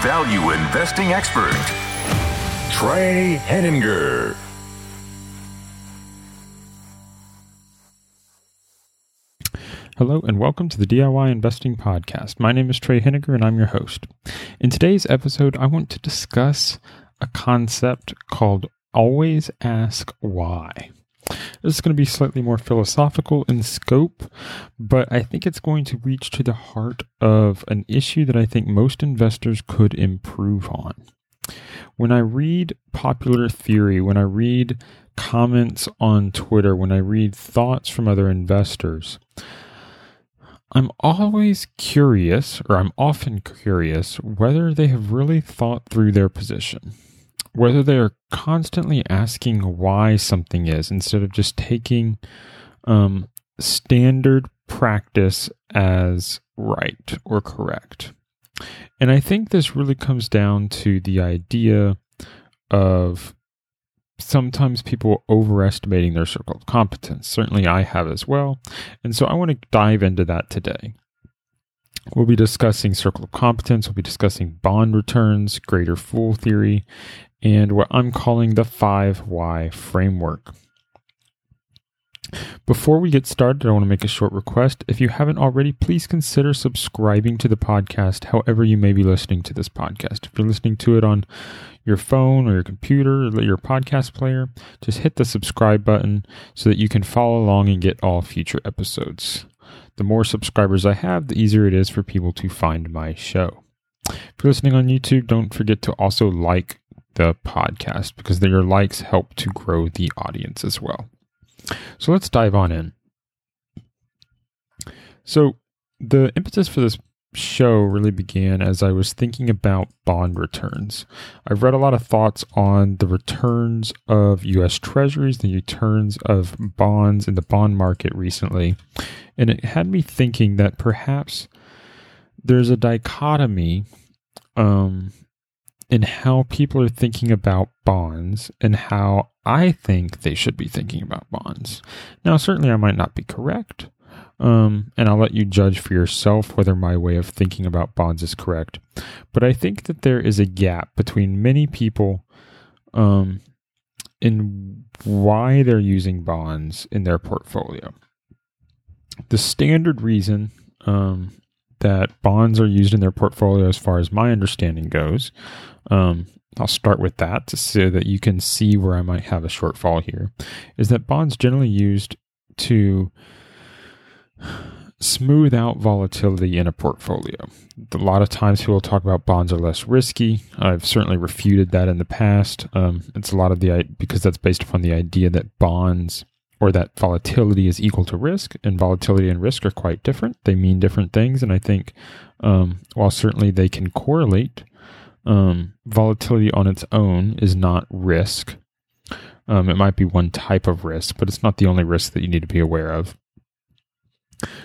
value investing expert, Trey Henninger. Hello and welcome to the DIY Investing Podcast. My name is Trey Henninger and I'm your host. In today's episode, I want to discuss a concept called always ask why. This is going to be slightly more philosophical in scope, but I think it's going to reach to the heart of an issue that I think most investors could improve on. When I read popular theory, when I read comments on Twitter, when I read thoughts from other investors, I'm always curious, or I'm often curious, whether they have really thought through their position whether they are constantly asking why something is instead of just taking um, standard practice as right or correct. And I think this really comes down to the idea of sometimes people overestimating their circle of competence. Certainly I have as well. And so I want to dive into that today. We'll be discussing circle of competence, we'll be discussing bond returns, greater fool theory, and what I'm calling the 5 why framework. Before we get started, I want to make a short request. If you haven't already, please consider subscribing to the podcast, however, you may be listening to this podcast. If you're listening to it on your phone or your computer or your podcast player, just hit the subscribe button so that you can follow along and get all future episodes. The more subscribers I have, the easier it is for people to find my show. If you're listening on YouTube, don't forget to also like the podcast because your likes help to grow the audience as well. So let's dive on in. So, the impetus for this show really began as I was thinking about bond returns. I've read a lot of thoughts on the returns of US Treasuries, the returns of bonds in the bond market recently, and it had me thinking that perhaps there's a dichotomy um, in how people are thinking about bonds and how I think they should be thinking about bonds. Now, certainly I might not be correct, um, and I'll let you judge for yourself whether my way of thinking about bonds is correct. But I think that there is a gap between many people um, in why they're using bonds in their portfolio. The standard reason um, that bonds are used in their portfolio, as far as my understanding goes, um, I'll start with that to so that you can see where I might have a shortfall here. Is that bonds generally used to smooth out volatility in a portfolio? A lot of times people talk about bonds are less risky. I've certainly refuted that in the past. Um, it's a lot of the because that's based upon the idea that bonds or that volatility is equal to risk, and volatility and risk are quite different. They mean different things, and I think um, while certainly they can correlate, um, volatility on its own is not risk. Um, it might be one type of risk, but it's not the only risk that you need to be aware of.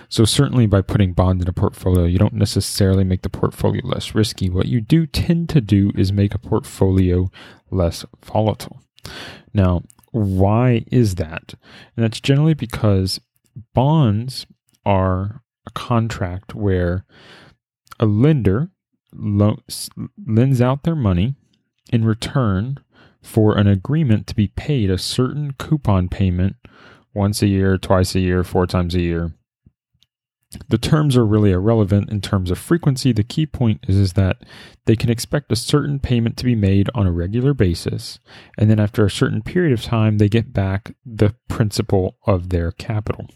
So, certainly by putting bonds in a portfolio, you don't necessarily make the portfolio less risky. What you do tend to do is make a portfolio less volatile. Now, why is that? And that's generally because bonds are a contract where a lender lo- lends out their money in return for an agreement to be paid a certain coupon payment once a year, twice a year, four times a year. The terms are really irrelevant in terms of frequency. The key point is, is that they can expect a certain payment to be made on a regular basis, and then after a certain period of time, they get back the principal of their capital.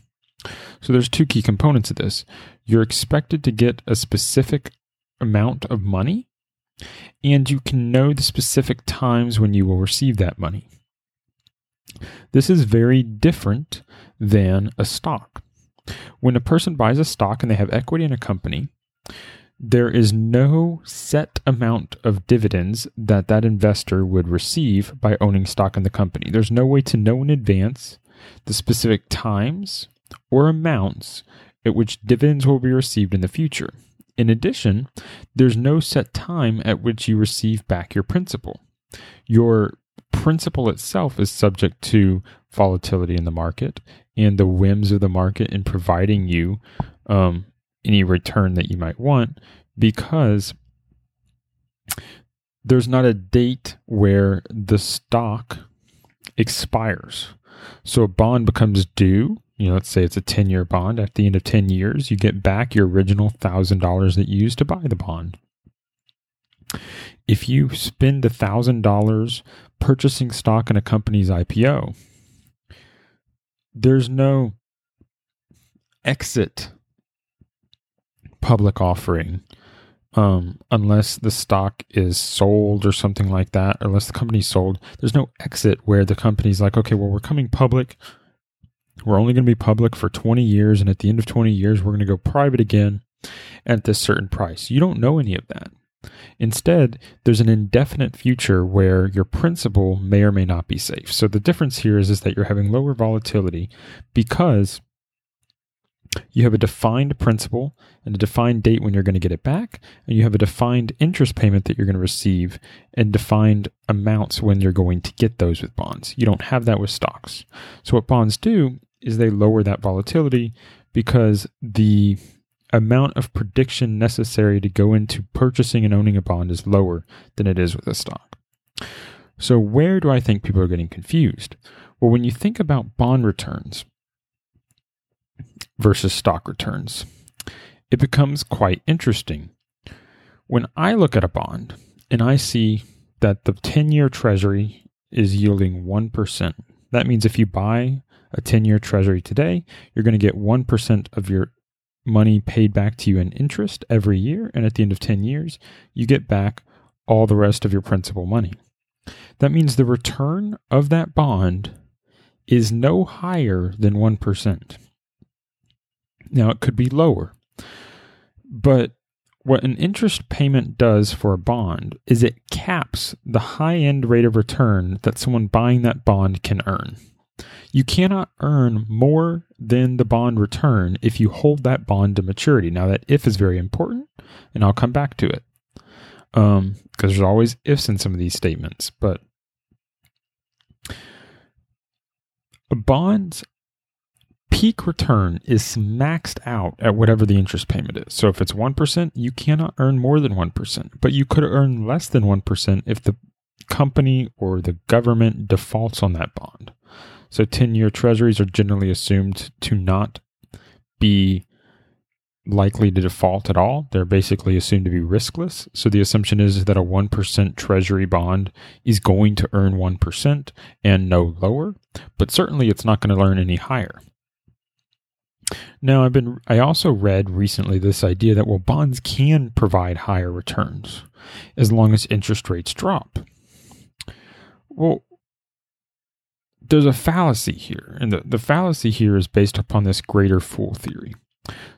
So there's two key components of this. You're expected to get a specific amount of money, and you can know the specific times when you will receive that money. This is very different than a stock. When a person buys a stock and they have equity in a company, there is no set amount of dividends that that investor would receive by owning stock in the company. There's no way to know in advance the specific times or amounts at which dividends will be received in the future. In addition, there's no set time at which you receive back your principal. Your principal itself is subject to volatility in the market and the whims of the market in providing you um, any return that you might want because there's not a date where the stock expires. So a bond becomes due. You know, let's say it's a 10 year bond. At the end of 10 years, you get back your original $1,000 that you used to buy the bond. If you spend $1,000 purchasing stock in a company's IPO, there's no exit public offering um, unless the stock is sold or something like that, unless the company's sold. There's no exit where the company's like, okay, well, we're coming public. We're only going to be public for 20 years. And at the end of 20 years, we're going to go private again at this certain price. You don't know any of that. Instead, there's an indefinite future where your principal may or may not be safe. So the difference here is, is that you're having lower volatility because you have a defined principal and a defined date when you're going to get it back, and you have a defined interest payment that you're going to receive and defined amounts when you're going to get those with bonds. You don't have that with stocks. So, what bonds do is they lower that volatility because the amount of prediction necessary to go into purchasing and owning a bond is lower than it is with a stock. So, where do I think people are getting confused? Well, when you think about bond returns, versus stock returns. It becomes quite interesting. When I look at a bond and I see that the 10 year treasury is yielding 1%, that means if you buy a 10 year treasury today, you're going to get 1% of your money paid back to you in interest every year. And at the end of 10 years, you get back all the rest of your principal money. That means the return of that bond is no higher than 1%. Now, it could be lower. But what an interest payment does for a bond is it caps the high end rate of return that someone buying that bond can earn. You cannot earn more than the bond return if you hold that bond to maturity. Now, that if is very important, and I'll come back to it because um, there's always ifs in some of these statements. But a bonds peak return is maxed out at whatever the interest payment is. So if it's 1%, you cannot earn more than 1%, but you could earn less than 1% if the company or the government defaults on that bond. So 10 year treasuries are generally assumed to not be likely to default at all. They're basically assumed to be riskless. So the assumption is that a 1% treasury bond is going to earn 1% and no lower, but certainly it's not going to earn any higher. Now, I've been I also read recently this idea that well bonds can provide higher returns as long as interest rates drop. Well, there's a fallacy here, and the, the fallacy here is based upon this greater fool theory.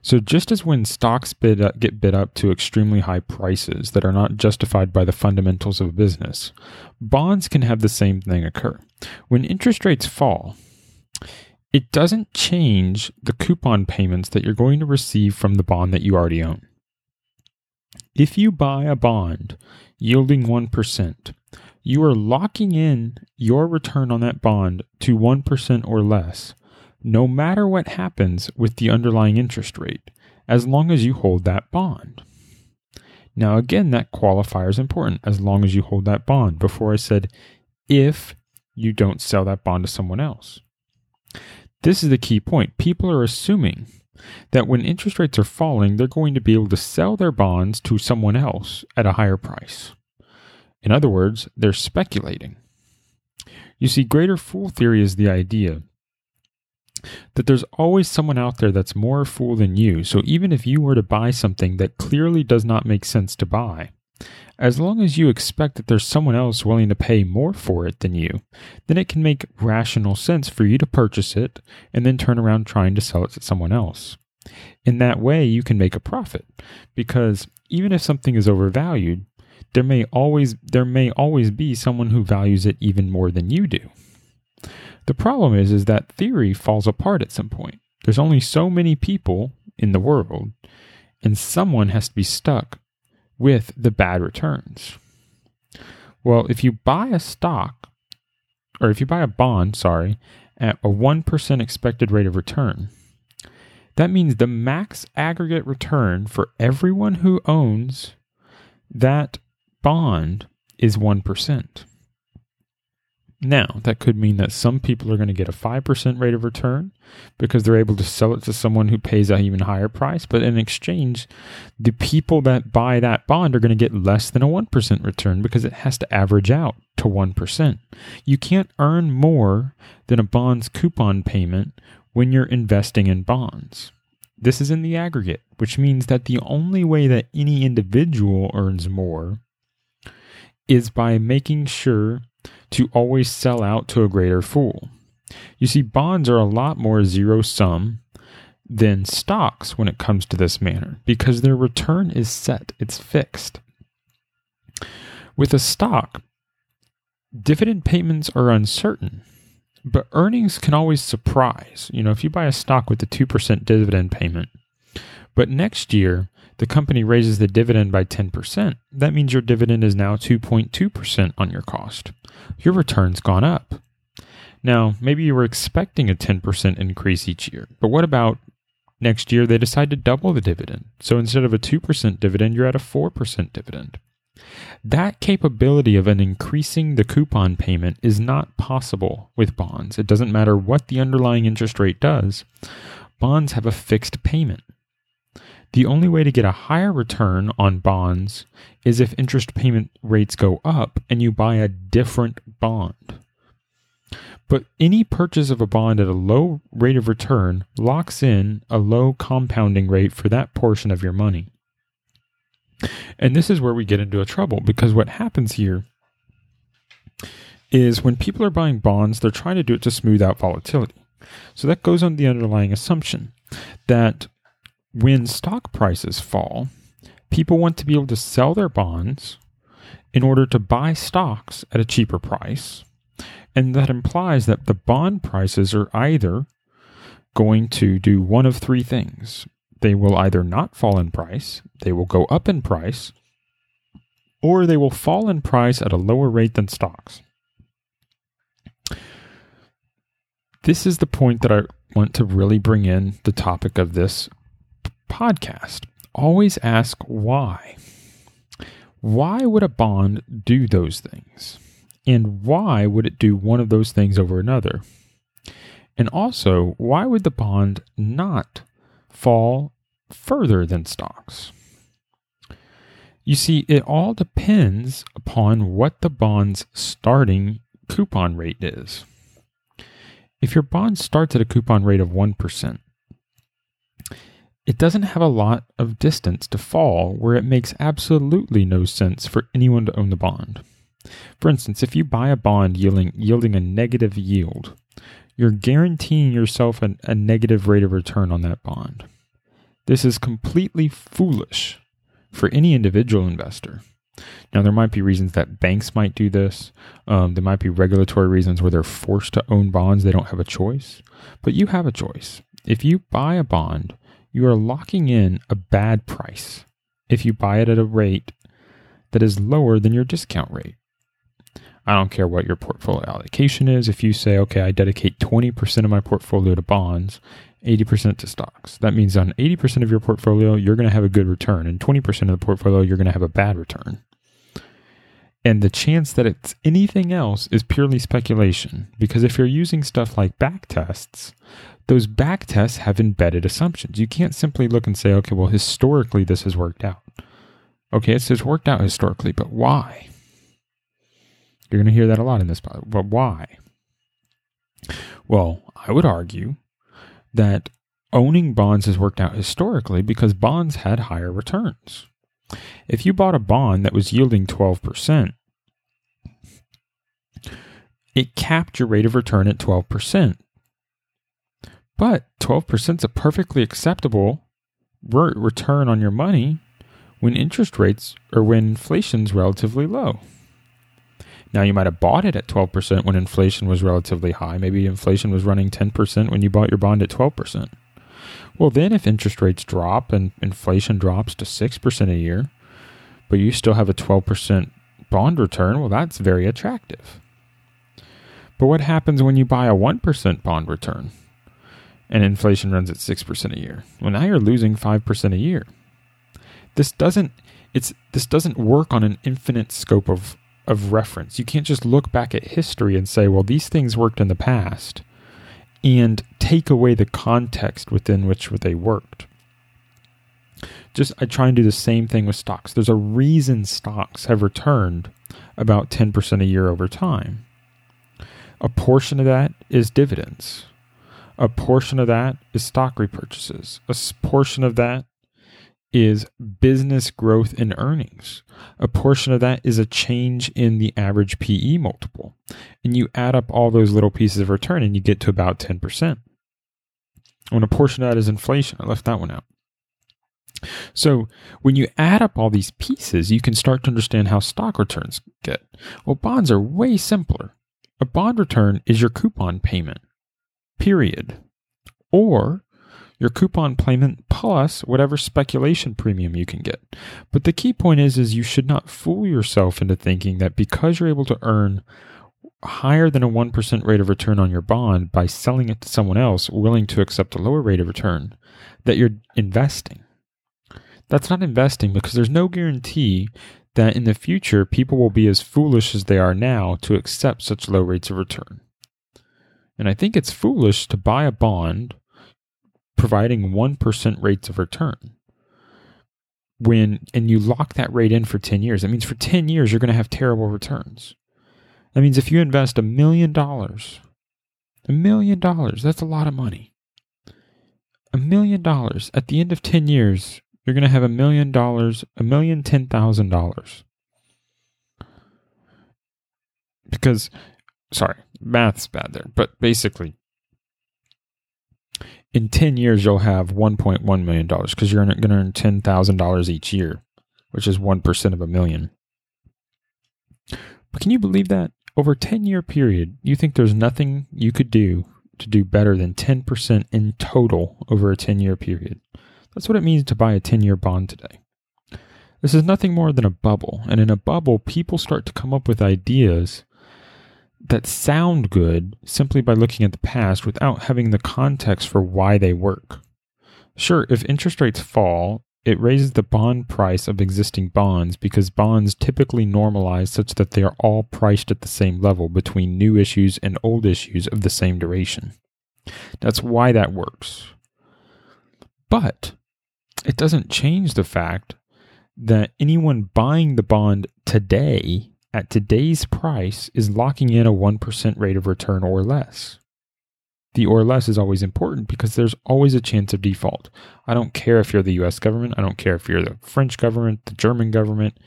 So, just as when stocks bid up, get bid up to extremely high prices that are not justified by the fundamentals of business, bonds can have the same thing occur. When interest rates fall, it doesn't change the coupon payments that you're going to receive from the bond that you already own. If you buy a bond yielding 1%, you are locking in your return on that bond to 1% or less, no matter what happens with the underlying interest rate, as long as you hold that bond. Now, again, that qualifier is important as long as you hold that bond. Before I said, if you don't sell that bond to someone else. This is the key point. People are assuming that when interest rates are falling, they're going to be able to sell their bonds to someone else at a higher price. In other words, they're speculating. You see, greater fool theory is the idea that there's always someone out there that's more fool than you. So even if you were to buy something that clearly does not make sense to buy, as long as you expect that there's someone else willing to pay more for it than you, then it can make rational sense for you to purchase it and then turn around trying to sell it to someone else. In that way, you can make a profit because even if something is overvalued, there may always there may always be someone who values it even more than you do. The problem is is that theory falls apart at some point. There's only so many people in the world and someone has to be stuck with the bad returns. Well, if you buy a stock or if you buy a bond, sorry, at a 1% expected rate of return, that means the max aggregate return for everyone who owns that bond is 1%. Now, that could mean that some people are going to get a 5% rate of return because they're able to sell it to someone who pays an even higher price. But in exchange, the people that buy that bond are going to get less than a 1% return because it has to average out to 1%. You can't earn more than a bond's coupon payment when you're investing in bonds. This is in the aggregate, which means that the only way that any individual earns more is by making sure to always sell out to a greater fool. You see, bonds are a lot more zero sum than stocks when it comes to this manner because their return is set, it's fixed. With a stock, dividend payments are uncertain, but earnings can always surprise. You know, if you buy a stock with a 2% dividend payment, but next year the company raises the dividend by 10%, that means your dividend is now 2.2% on your cost. Your return's gone up. Now, maybe you were expecting a 10% increase each year, but what about next year they decide to double the dividend? So instead of a 2% dividend, you're at a 4% dividend. That capability of an increasing the coupon payment is not possible with bonds. It doesn't matter what the underlying interest rate does. Bonds have a fixed payment. The only way to get a higher return on bonds is if interest payment rates go up and you buy a different bond. But any purchase of a bond at a low rate of return locks in a low compounding rate for that portion of your money. And this is where we get into a trouble because what happens here is when people are buying bonds, they're trying to do it to smooth out volatility. So that goes on the underlying assumption that when stock prices fall, people want to be able to sell their bonds in order to buy stocks at a cheaper price. And that implies that the bond prices are either going to do one of three things. They will either not fall in price, they will go up in price, or they will fall in price at a lower rate than stocks. This is the point that I want to really bring in the topic of this podcast. Always ask why. Why would a bond do those things? And why would it do one of those things over another? And also, why would the bond not fall further than stocks? You see, it all depends upon what the bond's starting coupon rate is. If your bond starts at a coupon rate of 1%, it doesn't have a lot of distance to fall where it makes absolutely no sense for anyone to own the bond. For instance, if you buy a bond yielding, yielding a negative yield, you're guaranteeing yourself a, a negative rate of return on that bond. This is completely foolish for any individual investor. Now, there might be reasons that banks might do this. Um, there might be regulatory reasons where they're forced to own bonds. They don't have a choice. But you have a choice. If you buy a bond you are locking in a bad price if you buy it at a rate that is lower than your discount rate. I don't care what your portfolio allocation is. If you say, okay, I dedicate 20% of my portfolio to bonds, 80% to stocks, that means on 80% of your portfolio, you're going to have a good return, and 20% of the portfolio, you're going to have a bad return. And the chance that it's anything else is purely speculation because if you're using stuff like back tests, those back tests have embedded assumptions. You can't simply look and say, okay, well, historically this has worked out. Okay, it says worked out historically, but why? You're going to hear that a lot in this, but why? Well, I would argue that owning bonds has worked out historically because bonds had higher returns. If you bought a bond that was yielding 12%, it capped your rate of return at 12%. But 12% is a perfectly acceptable re- return on your money when interest rates or when inflation's relatively low. Now, you might have bought it at 12% when inflation was relatively high. Maybe inflation was running 10% when you bought your bond at 12%. Well, then if interest rates drop and inflation drops to 6% a year, but you still have a 12% bond return, well, that's very attractive. But what happens when you buy a 1% bond return and inflation runs at 6% a year? Well, now you're losing 5% a year. This doesn't it's this doesn't work on an infinite scope of of reference. You can't just look back at history and say, well, these things worked in the past and take away the context within which they worked. Just I try and do the same thing with stocks. There's a reason stocks have returned about 10% a year over time. A portion of that is dividends. A portion of that is stock repurchases. A portion of that is business growth in earnings. A portion of that is a change in the average PE multiple. And you add up all those little pieces of return and you get to about 10%. When a portion of that is inflation, I left that one out. So when you add up all these pieces, you can start to understand how stock returns get. Well, bonds are way simpler. A bond return is your coupon payment, period. Or your coupon payment plus whatever speculation premium you can get. But the key point is is you should not fool yourself into thinking that because you're able to earn higher than a 1% rate of return on your bond by selling it to someone else willing to accept a lower rate of return that you're investing. That's not investing because there's no guarantee that in the future people will be as foolish as they are now to accept such low rates of return. And I think it's foolish to buy a bond providing 1% rates of return. When and you lock that rate in for 10 years, that means for 10 years you're going to have terrible returns. That means if you invest a million dollars, a million dollars, that's a lot of money. A million dollars at the end of 10 years, you're going to have a million dollars, a million ten thousand dollars. Because, sorry, math's bad there, but basically, in 10 years, you'll have $1.1 million because you're going to earn $10,000 each year, which is 1% of a million. But can you believe that? Over a 10 year period, you think there's nothing you could do to do better than 10% in total over a 10 year period. That's what it means to buy a 10 year bond today. This is nothing more than a bubble. And in a bubble, people start to come up with ideas that sound good simply by looking at the past without having the context for why they work. Sure, if interest rates fall, it raises the bond price of existing bonds because bonds typically normalize such that they are all priced at the same level between new issues and old issues of the same duration. That's why that works. But it doesn't change the fact that anyone buying the bond today at today's price is locking in a 1% rate of return or less. The or less is always important because there's always a chance of default. I don't care if you're the US government, I don't care if you're the French government, the German government,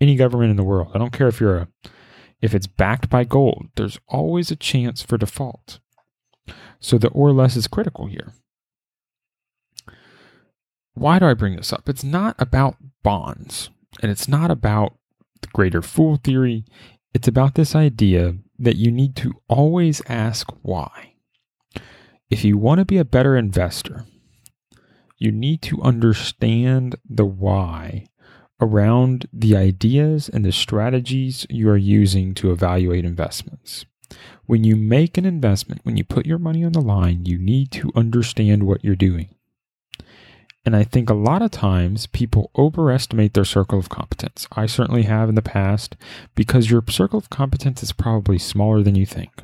any government in the world. I don't care if you're a if it's backed by gold, there's always a chance for default. So the or less is critical here. Why do I bring this up? It's not about bonds and it's not about the greater fool theory. It's about this idea that you need to always ask why. If you want to be a better investor, you need to understand the why around the ideas and the strategies you are using to evaluate investments. When you make an investment, when you put your money on the line, you need to understand what you're doing. And I think a lot of times people overestimate their circle of competence. I certainly have in the past because your circle of competence is probably smaller than you think.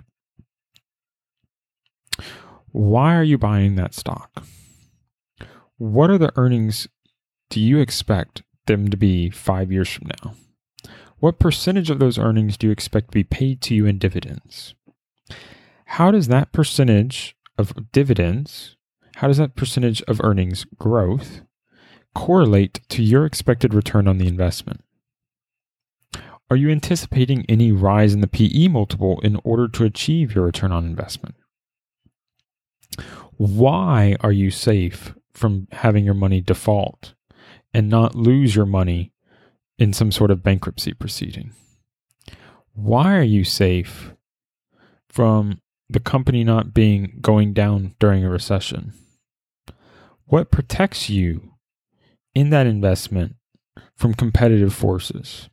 Why are you buying that stock? What are the earnings do you expect them to be five years from now? What percentage of those earnings do you expect to be paid to you in dividends? How does that percentage of dividends how does that percentage of earnings growth correlate to your expected return on the investment? Are you anticipating any rise in the PE multiple in order to achieve your return on investment? Why are you safe from having your money default and not lose your money in some sort of bankruptcy proceeding? Why are you safe from the company not being going down during a recession? What protects you in that investment from competitive forces?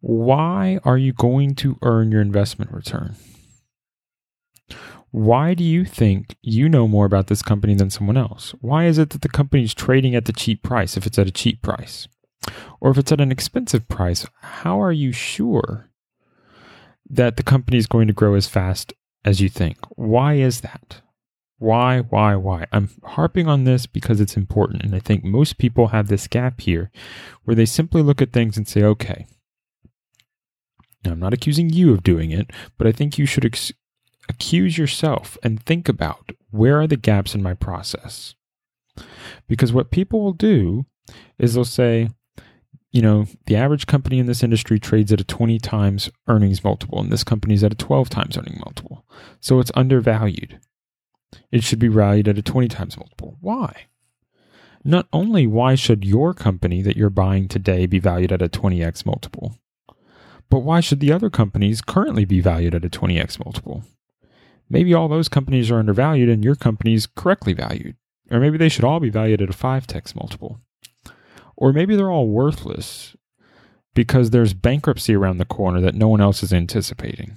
Why are you going to earn your investment return? Why do you think you know more about this company than someone else? Why is it that the company is trading at the cheap price if it's at a cheap price? Or if it's at an expensive price, how are you sure that the company is going to grow as fast as you think? Why is that? Why, why, why? I'm harping on this because it's important. And I think most people have this gap here where they simply look at things and say, okay, now, I'm not accusing you of doing it, but I think you should ex- accuse yourself and think about where are the gaps in my process? Because what people will do is they'll say, you know, the average company in this industry trades at a 20 times earnings multiple, and this company is at a 12 times earning multiple. So it's undervalued. It should be valued at a 20 times multiple. Why? Not only why should your company that you're buying today be valued at a 20x multiple, but why should the other companies currently be valued at a 20x multiple? Maybe all those companies are undervalued and your company is correctly valued. Or maybe they should all be valued at a 5x multiple. Or maybe they're all worthless because there's bankruptcy around the corner that no one else is anticipating.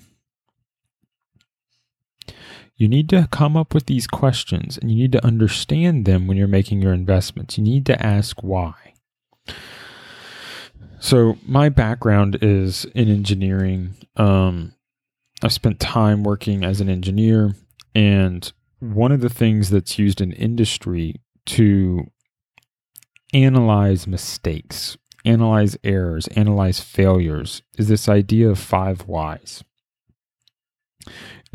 You need to come up with these questions and you need to understand them when you're making your investments. You need to ask why. So, my background is in engineering. Um, I've spent time working as an engineer, and one of the things that's used in industry to analyze mistakes, analyze errors, analyze failures is this idea of five whys.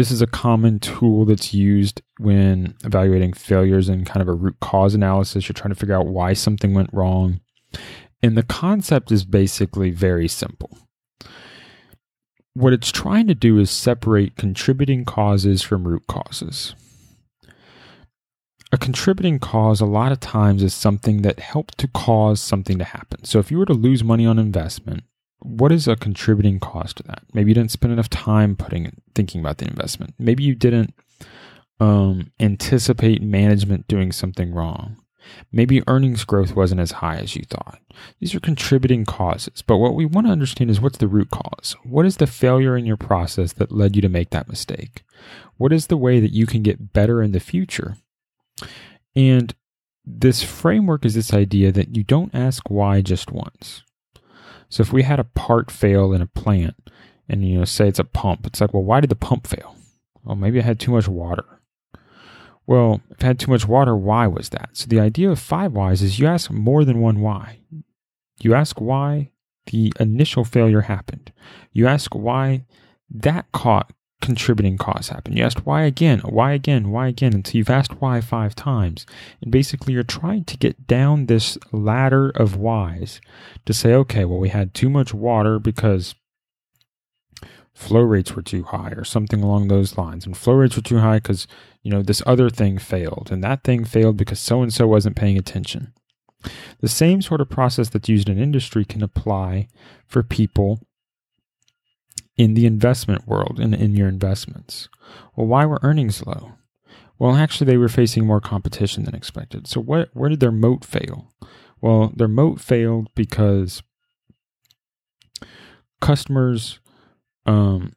This is a common tool that's used when evaluating failures and kind of a root cause analysis. You're trying to figure out why something went wrong. And the concept is basically very simple what it's trying to do is separate contributing causes from root causes. A contributing cause, a lot of times, is something that helped to cause something to happen. So, if you were to lose money on investment, what is a contributing cause to that? Maybe you didn't spend enough time putting thinking about the investment. Maybe you didn't um, anticipate management doing something wrong. Maybe earnings growth wasn't as high as you thought. These are contributing causes, but what we want to understand is what's the root cause? What is the failure in your process that led you to make that mistake? What is the way that you can get better in the future? And this framework is this idea that you don't ask why just once. So if we had a part fail in a plant and you know say it's a pump, it's like, well, why did the pump fail? Well, maybe I had too much water. Well, if I had too much water, why was that? So the idea of five whys is you ask more than one why. You ask why the initial failure happened. You ask why that caught contributing cause happened. You asked why again, why again, why again, until you've asked why five times. And basically, you're trying to get down this ladder of whys to say, okay, well, we had too much water because flow rates were too high or something along those lines. And flow rates were too high because, you know, this other thing failed. And that thing failed because so and so wasn't paying attention. The same sort of process that's used in industry can apply for people in the investment world and in your investments. Well, why were earnings low? Well, actually, they were facing more competition than expected. So, what, where did their moat fail? Well, their moat failed because customers um,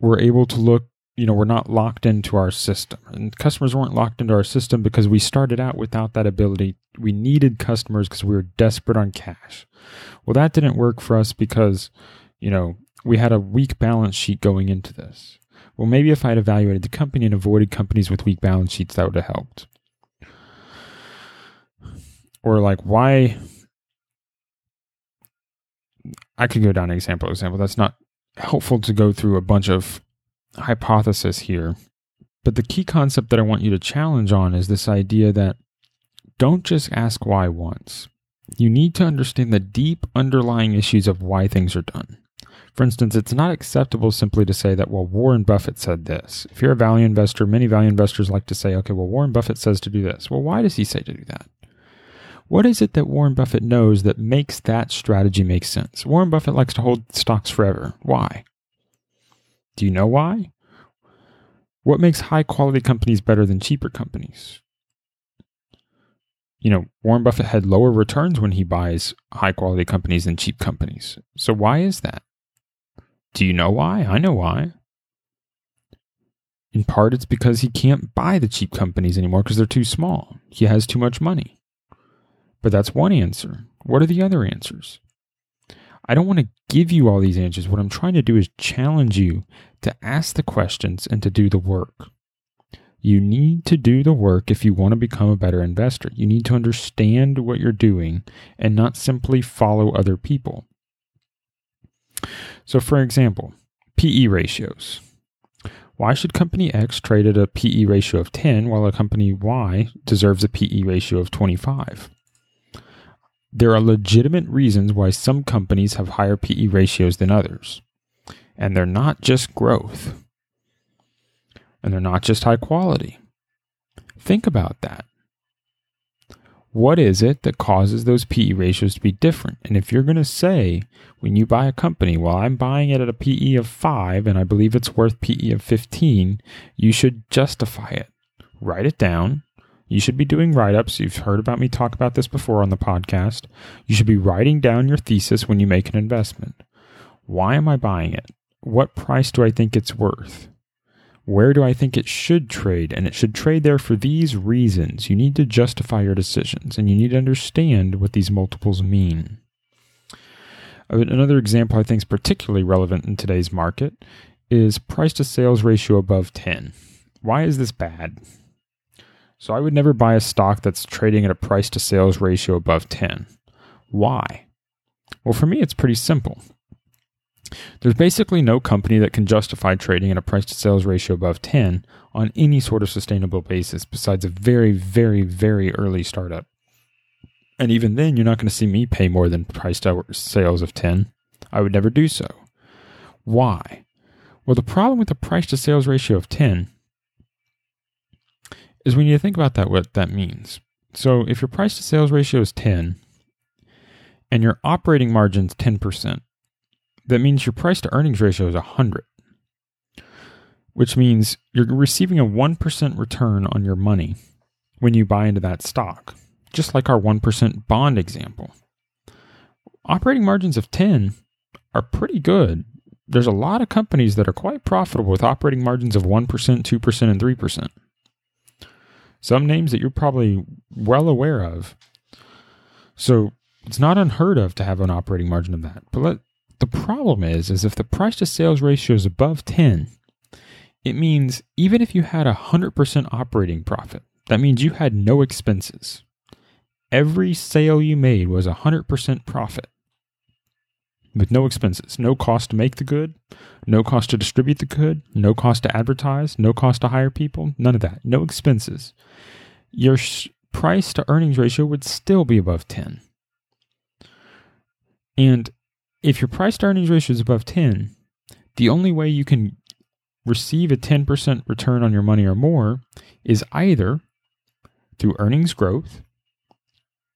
we're able to look you know we're not locked into our system and customers weren't locked into our system because we started out without that ability we needed customers because we were desperate on cash well that didn't work for us because you know we had a weak balance sheet going into this well maybe if i had evaluated the company and avoided companies with weak balance sheets that would have helped or like why i could go down example example that's not helpful to go through a bunch of hypothesis here. But the key concept that I want you to challenge on is this idea that don't just ask why once. You need to understand the deep underlying issues of why things are done. For instance, it's not acceptable simply to say that, well, Warren Buffett said this. If you're a value investor, many value investors like to say, okay, well, Warren Buffett says to do this. Well, why does he say to do that? What is it that Warren Buffett knows that makes that strategy make sense? Warren Buffett likes to hold stocks forever. Why? Do you know why? What makes high quality companies better than cheaper companies? You know, Warren Buffett had lower returns when he buys high quality companies than cheap companies. So why is that? Do you know why? I know why. In part, it's because he can't buy the cheap companies anymore because they're too small. He has too much money. But that's one answer. What are the other answers? I don't want to give you all these answers. What I'm trying to do is challenge you to ask the questions and to do the work. You need to do the work if you want to become a better investor. You need to understand what you're doing and not simply follow other people. So, for example, PE ratios. Why should company X trade at a PE ratio of 10 while a company Y deserves a PE ratio of 25? There are legitimate reasons why some companies have higher PE ratios than others. And they're not just growth. And they're not just high quality. Think about that. What is it that causes those PE ratios to be different? And if you're going to say, when you buy a company, well, I'm buying it at a PE of 5 and I believe it's worth PE of 15, you should justify it. Write it down. You should be doing write ups. You've heard about me talk about this before on the podcast. You should be writing down your thesis when you make an investment. Why am I buying it? What price do I think it's worth? Where do I think it should trade? And it should trade there for these reasons. You need to justify your decisions and you need to understand what these multiples mean. Uh, another example I think is particularly relevant in today's market is price to sales ratio above 10. Why is this bad? So I would never buy a stock that's trading at a price to sales ratio above 10. Why? Well, for me, it's pretty simple. There's basically no company that can justify trading at a price to sales ratio above 10 on any sort of sustainable basis besides a very, very, very early startup. And even then, you're not going to see me pay more than price to sales of 10. I would never do so. Why? Well, the problem with the price to sales ratio of 10 is when you think about that, what that means. So if your price to sales ratio is 10 and your operating margin's 10%, that means your price to earnings ratio is 100, which means you're receiving a 1% return on your money when you buy into that stock, just like our 1% bond example. Operating margins of 10 are pretty good. There's a lot of companies that are quite profitable with operating margins of 1%, 2%, and 3%. Some names that you're probably well aware of. So it's not unheard of to have an operating margin of that. But let, the problem is, is if the price to sales ratio is above 10, it means even if you had a 100% operating profit, that means you had no expenses. Every sale you made was a 100% profit with no expenses, no cost to make the good, no cost to distribute the good, no cost to advertise, no cost to hire people, none of that, no expenses. Your price to earnings ratio would still be above 10. And if your price to earnings ratio is above 10, the only way you can receive a 10% return on your money or more is either through earnings growth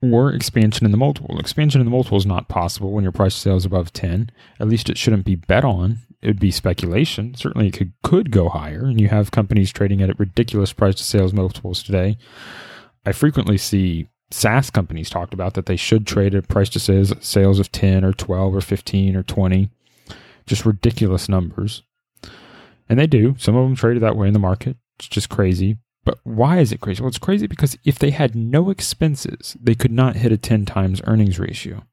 or expansion in the multiple. Expansion in the multiple is not possible when your price to sales is above 10. At least it shouldn't be bet on. It would be speculation. Certainly it could, could go higher, and you have companies trading at ridiculous price to sales multiples today. I frequently see SaaS companies talked about that they should trade at price to sales, sales of 10 or 12 or 15 or 20. Just ridiculous numbers. And they do. Some of them traded that way in the market. It's just crazy. But why is it crazy? Well, it's crazy because if they had no expenses, they could not hit a 10 times earnings ratio,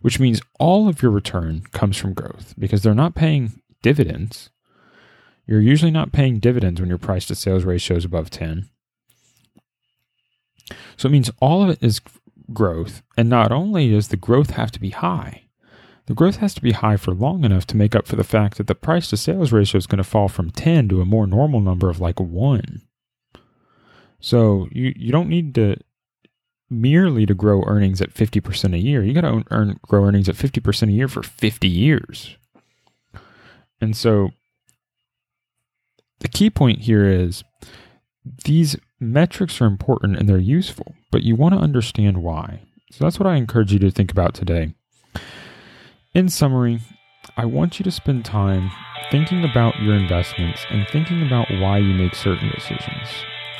which means all of your return comes from growth because they're not paying dividends. You're usually not paying dividends when your price to sales ratio is above 10. So it means all of it is growth. And not only does the growth have to be high, the growth has to be high for long enough to make up for the fact that the price to sales ratio is going to fall from 10 to a more normal number of like 1. So you, you don't need to merely to grow earnings at 50% a year. You got to earn grow earnings at 50% a year for 50 years. And so the key point here is these metrics are important and they're useful, but you want to understand why. So that's what I encourage you to think about today. In summary, I want you to spend time thinking about your investments and thinking about why you make certain decisions.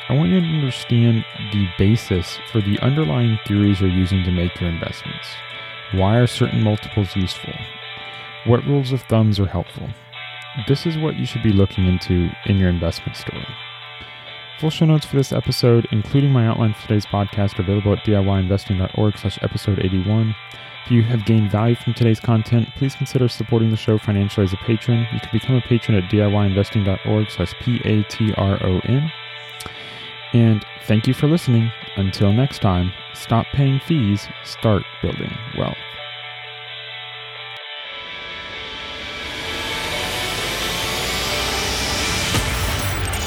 I want you to understand the basis for the underlying theories you're using to make your investments. Why are certain multiples useful? What rules of thumbs are helpful? This is what you should be looking into in your investment story. Full show notes for this episode, including my outline for today's podcast, are available at DIYinvesting.org slash episode 81. If you have gained value from today's content, please consider supporting the show financially as a patron. You can become a patron at DIYinvesting.org slash P-A-T-R-O-N. And thank you for listening. Until next time, stop paying fees, start building wealth.